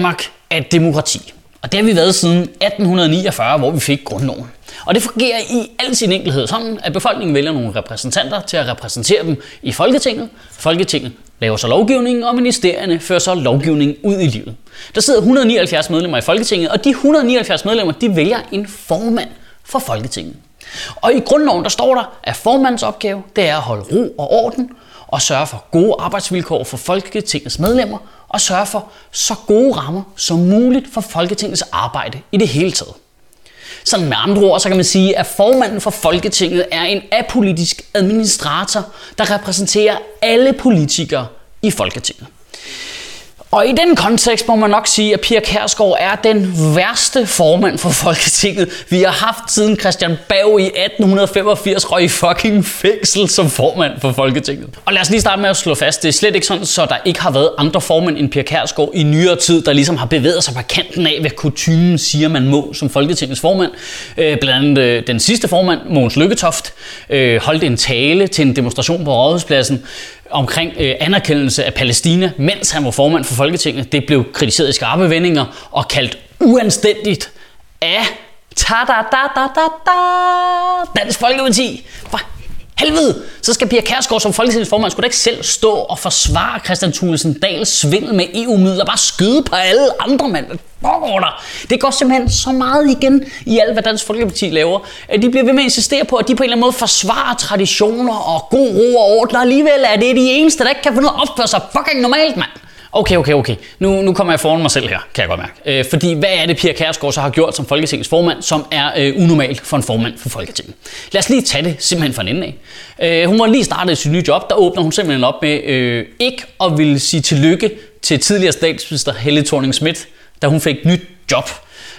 Danmark er et demokrati. Og det har vi været siden 1849, hvor vi fik grundloven. Og det fungerer i al sin enkelhed sådan, at befolkningen vælger nogle repræsentanter til at repræsentere dem i Folketinget. Folketinget laver så lovgivningen, og ministerierne fører så lovgivningen ud i livet. Der sidder 179 medlemmer i Folketinget, og de 179 medlemmer de vælger en formand for Folketinget. Og i grundloven der står der, at formandens opgave det er at holde ro og orden, og sørge for gode arbejdsvilkår for Folketingets medlemmer, og sørge for så gode rammer som muligt for Folketingets arbejde i det hele taget. Sådan med andre ord, så kan man sige, at formanden for Folketinget er en apolitisk administrator, der repræsenterer alle politikere i Folketinget. Og i den kontekst må man nok sige, at Pia Kærsgaard er den værste formand for Folketinget, vi har haft siden Christian Bag i 1885 røg i fucking fængsel som formand for Folketinget. Og lad os lige starte med at slå fast, det er slet ikke sådan, så der ikke har været andre formænd end Pia Kærsgaard i nyere tid, der ligesom har bevæget sig på kanten af, hvad kutumen siger, man må som Folketingets formand. Øh, blandt andet øh, den sidste formand, Mogens Lykketoft, øh, holdt en tale til en demonstration på Rådhuspladsen, omkring øh, anerkendelse af Palæstina, mens han var formand for Folketinget. Det blev kritiseret i skarpe vendinger og kaldt uanstændigt af ta da da da da da Dansk Folkeparti. For helvede, så skal Pia Kærsgaard som folketingsformand skulle da ikke selv stå og forsvare Christian Thulesen Dahls svindel med EU-midler, bare skyde på alle andre mand. Hvad? Det går simpelthen så meget igen i alt, hvad Dansk Folkeparti laver, at de bliver ved med at insistere på, at de på en eller anden måde forsvarer traditioner og god ro og orden, og alligevel er det de eneste, der ikke kan få noget at opføre sig fucking normalt, mand. Okay, okay, okay. Nu, nu kommer jeg foran mig selv her, kan jeg godt mærke. Øh, fordi hvad er det, Pia Kærsgaard så har gjort som Folketingets formand, som er øh, unormalt for en formand for Folketinget? Lad os lige tage det simpelthen fra en ende af. Øh, hun var lige startet sit nye job, der åbner hun simpelthen op med øh, ikke at ville sige tillykke til tidligere statsminister Helle thorning Schmidt, da hun fik nyt job.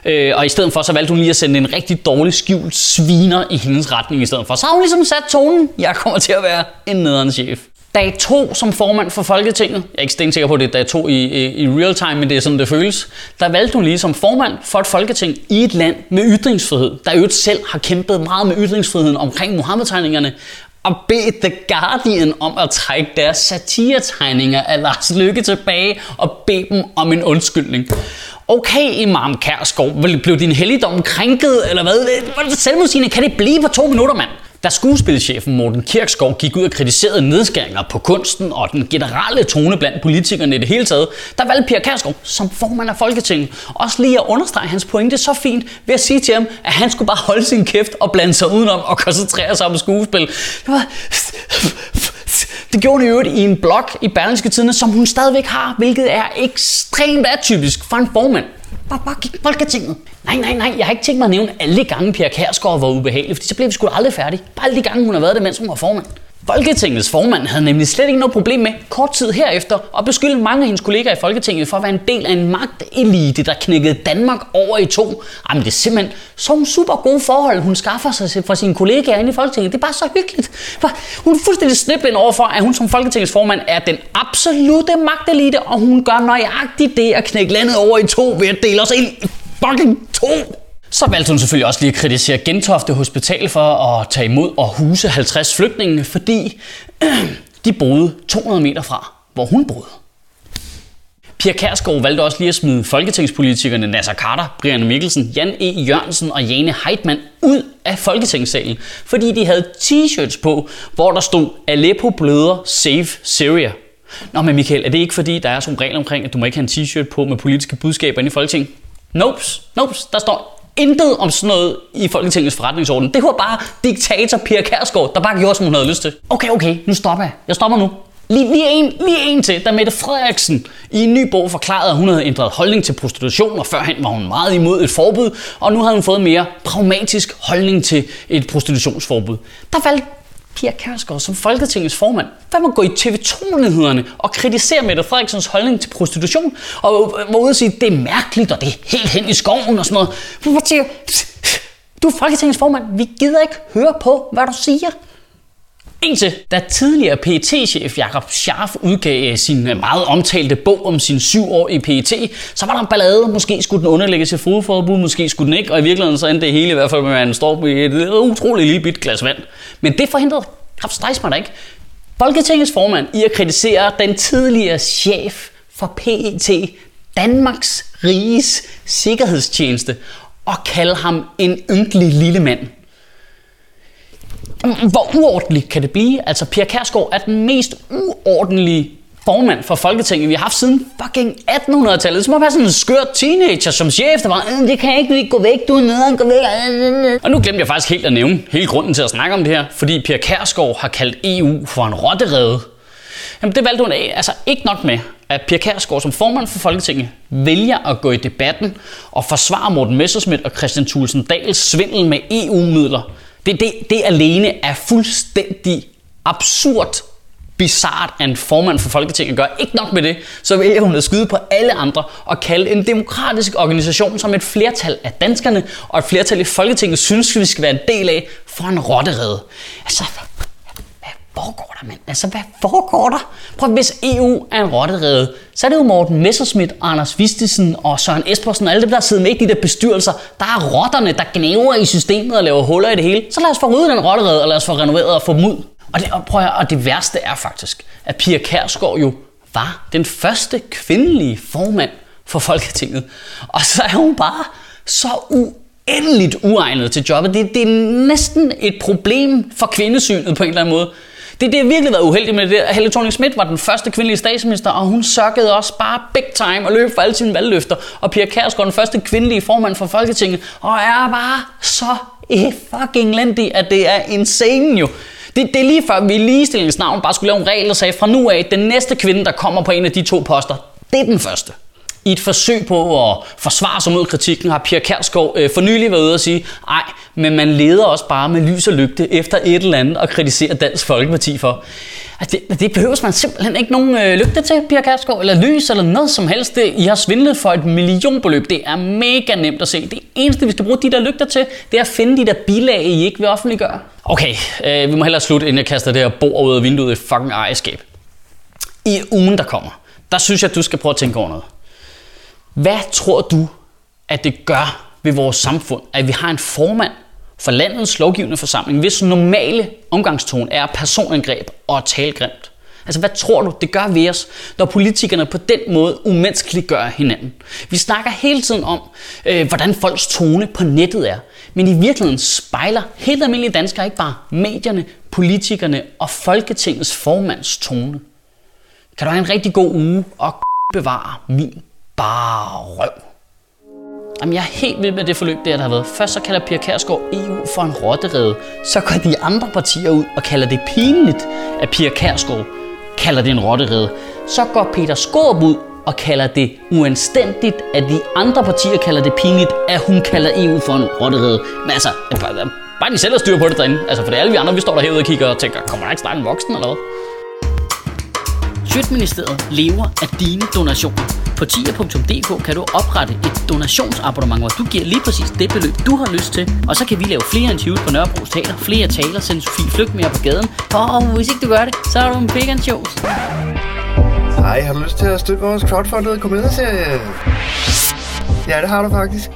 Øh, og i stedet for, så valgte hun lige at sende en rigtig dårlig skjult sviner i hendes retning i stedet for. Så har hun ligesom sat tonen. Jeg kommer til at være en nederen chef dag to som formand for Folketinget, jeg er ikke stensikker på, at det er dag to i, i, i real time, men det er sådan, det føles, der valgte hun lige som formand for et Folketing i et land med ytringsfrihed, der jo selv har kæmpet meget med ytringsfriheden omkring Mohammed-tegningerne, og bede The Guardian om at trække deres satiretegninger af Lars Lykke tilbage og bede dem om en undskyldning. Okay, Imam Kærsgaard, blev din helligdom krænket, eller hvad? Var det selvmodsigende? Kan det blive på to minutter, mand? Da skuespilchefen Morten Kirkskov gik ud og kritiserede nedskæringer på kunsten og den generelle tone blandt politikerne i det hele taget, der valgte Pia Kærsgaard som formand af Folketinget også lige at understrege hans pointe så fint ved at sige til ham, at han skulle bare holde sin kæft og blande sig udenom og koncentrere sig om skuespil. Det var... Det gjorde hun i øvrigt i en blog i Berlingske Tidene, som hun stadigvæk har, hvilket er ekstremt atypisk for en formand. Bare, bare gik Folketinget. Nej, nej, nej, jeg har ikke tænkt mig at nævne alle gange, Pia Kærsgaard var ubehagelig, for så blev vi sgu aldrig færdige. Bare alle de gange, hun har været det, mens hun var formand. Folketingets formand havde nemlig slet ikke noget problem med kort tid herefter at beskylde mange af hendes kollegaer i Folketinget for at være en del af en magtelite, der knækkede Danmark over i to. Jamen det er simpelthen så super gode forhold, hun skaffer sig fra sine kollegaer inde i Folketinget. Det er bare så hyggeligt. Hun er fuldstændig snibblind over for, at hun som Folketingets formand er den absolute magtelite, og hun gør nøjagtigt det at knække landet over i to ved at dele os ind i fucking to. Så valgte hun selvfølgelig også lige at kritisere Gentofte Hospital for at tage imod og huse 50 flygtninge, fordi øh, de boede 200 meter fra, hvor hun boede. Pia Kærsgaard valgte også lige at smide folketingspolitikerne Nasser Carter, Brian Mikkelsen, Jan E. Jørgensen og Jane Heitmann ud af folketingssalen, fordi de havde t-shirts på, hvor der stod Aleppo bløder, save Syria. Nå, men Michael, er det ikke fordi, der er sådan en regel omkring, at du må ikke have en t-shirt på med politiske budskaber inde i Folketinget? Nope, nope, der står intet om sådan noget i Folketingets forretningsorden. Det var bare diktator Pia Kærsgaard, der bare gjorde, som hun havde lyst til. Okay, okay, nu stopper jeg. Jeg stopper nu. Lige, lige, en, lige en til, da Mette Frederiksen i en ny bog forklarede, at hun havde ændret holdning til prostitution, og førhen var hun meget imod et forbud, og nu havde hun fået en mere pragmatisk holdning til et prostitutionsforbud. Der faldt Pia Kærsgaard som Folketingets formand, hvad må gå i TV2-nyhederne og kritisere Mette Frederiksens holdning til prostitution, og øh, øh, var ude og sige, det er mærkeligt, og det er helt hen i skoven og sådan noget. Hvor siger, du er Folketingets formand, vi gider ikke høre på, hvad du siger. Indtil da tidligere pt chef Jakob Scharf udgav øh, sin øh, meget omtalte bog om sin syv år i PET, så var der en ballade. Måske skulle den underlægges i fodforbud, måske skulle den ikke, og i virkeligheden så endte det hele i hvert fald med, at man står med et øh, utroligt lille bit glas vand. Men det forhindrede Kraft Stejsmann ikke. Folketingets formand i at kritisere den tidligere chef for PET Danmarks Riges Sikkerhedstjeneste og kalde ham en ynkelig lille mand. Mm, hvor uordentligt kan det blive? Altså, Pia Kærsgaard er den mest uordentlige formand for Folketinget, vi har haft siden fucking 1800-tallet. Det må være sådan en skør teenager som chef, der var, øh, det kan jeg ikke, gå væk, du er nede, gå væk. Og nu glemte jeg faktisk helt at nævne hele grunden til at snakke om det her, fordi Pia Kærsgaard har kaldt EU for en rotterede. Jamen det valgte hun af. Altså ikke nok med, at Pia Kærsgaard som formand for Folketinget vælger at gå i debatten og forsvare Morten Messerschmidt og Christian Thulsen Dahls svindel med EU-midler. Det, det, det alene er fuldstændig absurd bizart, at en formand for Folketinget gør. Ikke nok med det, så vælger hun at skyde på alle andre og kalde en demokratisk organisation, som et flertal af danskerne og et flertal i Folketinget synes, vi skal være en del af, for en rotterede. Altså, foregår der, mand? Altså, hvad foregår der? Prøv, hvis EU er en rotterede, så er det jo Morten Messerschmidt, Anders Vistisen og Søren Espersen og alle dem, der sidder med i de der bestyrelser. Der er rotterne, der gnæver i systemet og laver huller i det hele. Så lad os få ryddet den rotterede, og lad os få renoveret og få ud. Og det, og, prøv at, og det værste er faktisk, at Pia Kærsgaard jo var den første kvindelige formand for Folketinget. Og så er hun bare så uendeligt uegnet til jobbet. Det, det er næsten et problem for kvindesynet på en eller anden måde. Det, det har virkelig været uheldigt med det. Helle thorning Schmidt var den første kvindelige statsminister, og hun sukkede også bare big time og løb for alle sine valgløfter. Og Pia Kærsgaard den første kvindelige formand for Folketinget, og er bare så fucking lændig, at det er insane jo. Det, det er lige før, vi i ligestillingens navn bare skulle lave en regel, der sagde, fra nu af, den næste kvinde, der kommer på en af de to poster, det er den første. I et forsøg på at forsvare sig mod kritikken har Pia Kærsgaard øh, for nylig været ude og sige, nej, men man leder også bare med lys og lygte efter et eller andet og kritiserer Dansk Folkeparti for. At det, det behøver man simpelthen ikke nogen øh, lygte til, Pia Kærsgaard, eller lys, eller noget som helst. Det, I har svindlet for et millionbeløb. Det er mega nemt at se. Det eneste, vi skal bruge de der lygter til, det er at finde de der bilag, I ikke vil offentliggøre. Okay, øh, vi må hellere slutte, inden jeg kaster det her bord ud af vinduet i fucking ejerskab. I ugen, der kommer, der synes jeg, at du skal prøve at tænke over noget. Hvad tror du, at det gør ved vores samfund, at vi har en formand for landets lovgivende forsamling, hvis normale omgangstone er personangreb og talgrimt? Altså, hvad tror du, det gør ved os, når politikerne på den måde umenneskeligt gør hinanden? Vi snakker hele tiden om, øh, hvordan folks tone på nettet er. Men i virkeligheden spejler helt almindelige danskere ikke bare medierne, politikerne og Folketingets formands tone. Kan du have en rigtig god uge og bevare min bare røv. Jamen, jeg er helt vild med det forløb, der, der har været. Først så kalder Pia Kærsgaard EU for en rotterede. Så går de andre partier ud og kalder det pinligt, at Pia Kærsgaard kalder det en rotterede. Så går Peter Skorp ud og kalder det uanstændigt, at de andre partier kalder det pinligt, at hun kalder EU for en rotterede. Men altså, bare, bare de selv har styr på det derinde. Altså, for det er alle vi andre, vi står der herude og kigger og tænker, kommer der ikke snart en voksen eller hvad? Sjøtministeriet lever af dine donationer. På tier.dk kan du oprette et donationsabonnement, hvor du giver lige præcis det beløb, du har lyst til. Og så kan vi lave flere interviews på Nørrebro Teater, flere taler, sende Sofie Flygt mere på gaden. Og hvis ikke du gør det, så er du en vegan shows. Hej, har du lyst til at støtte vores crowdfunded komedieserie? Ja, det har du faktisk.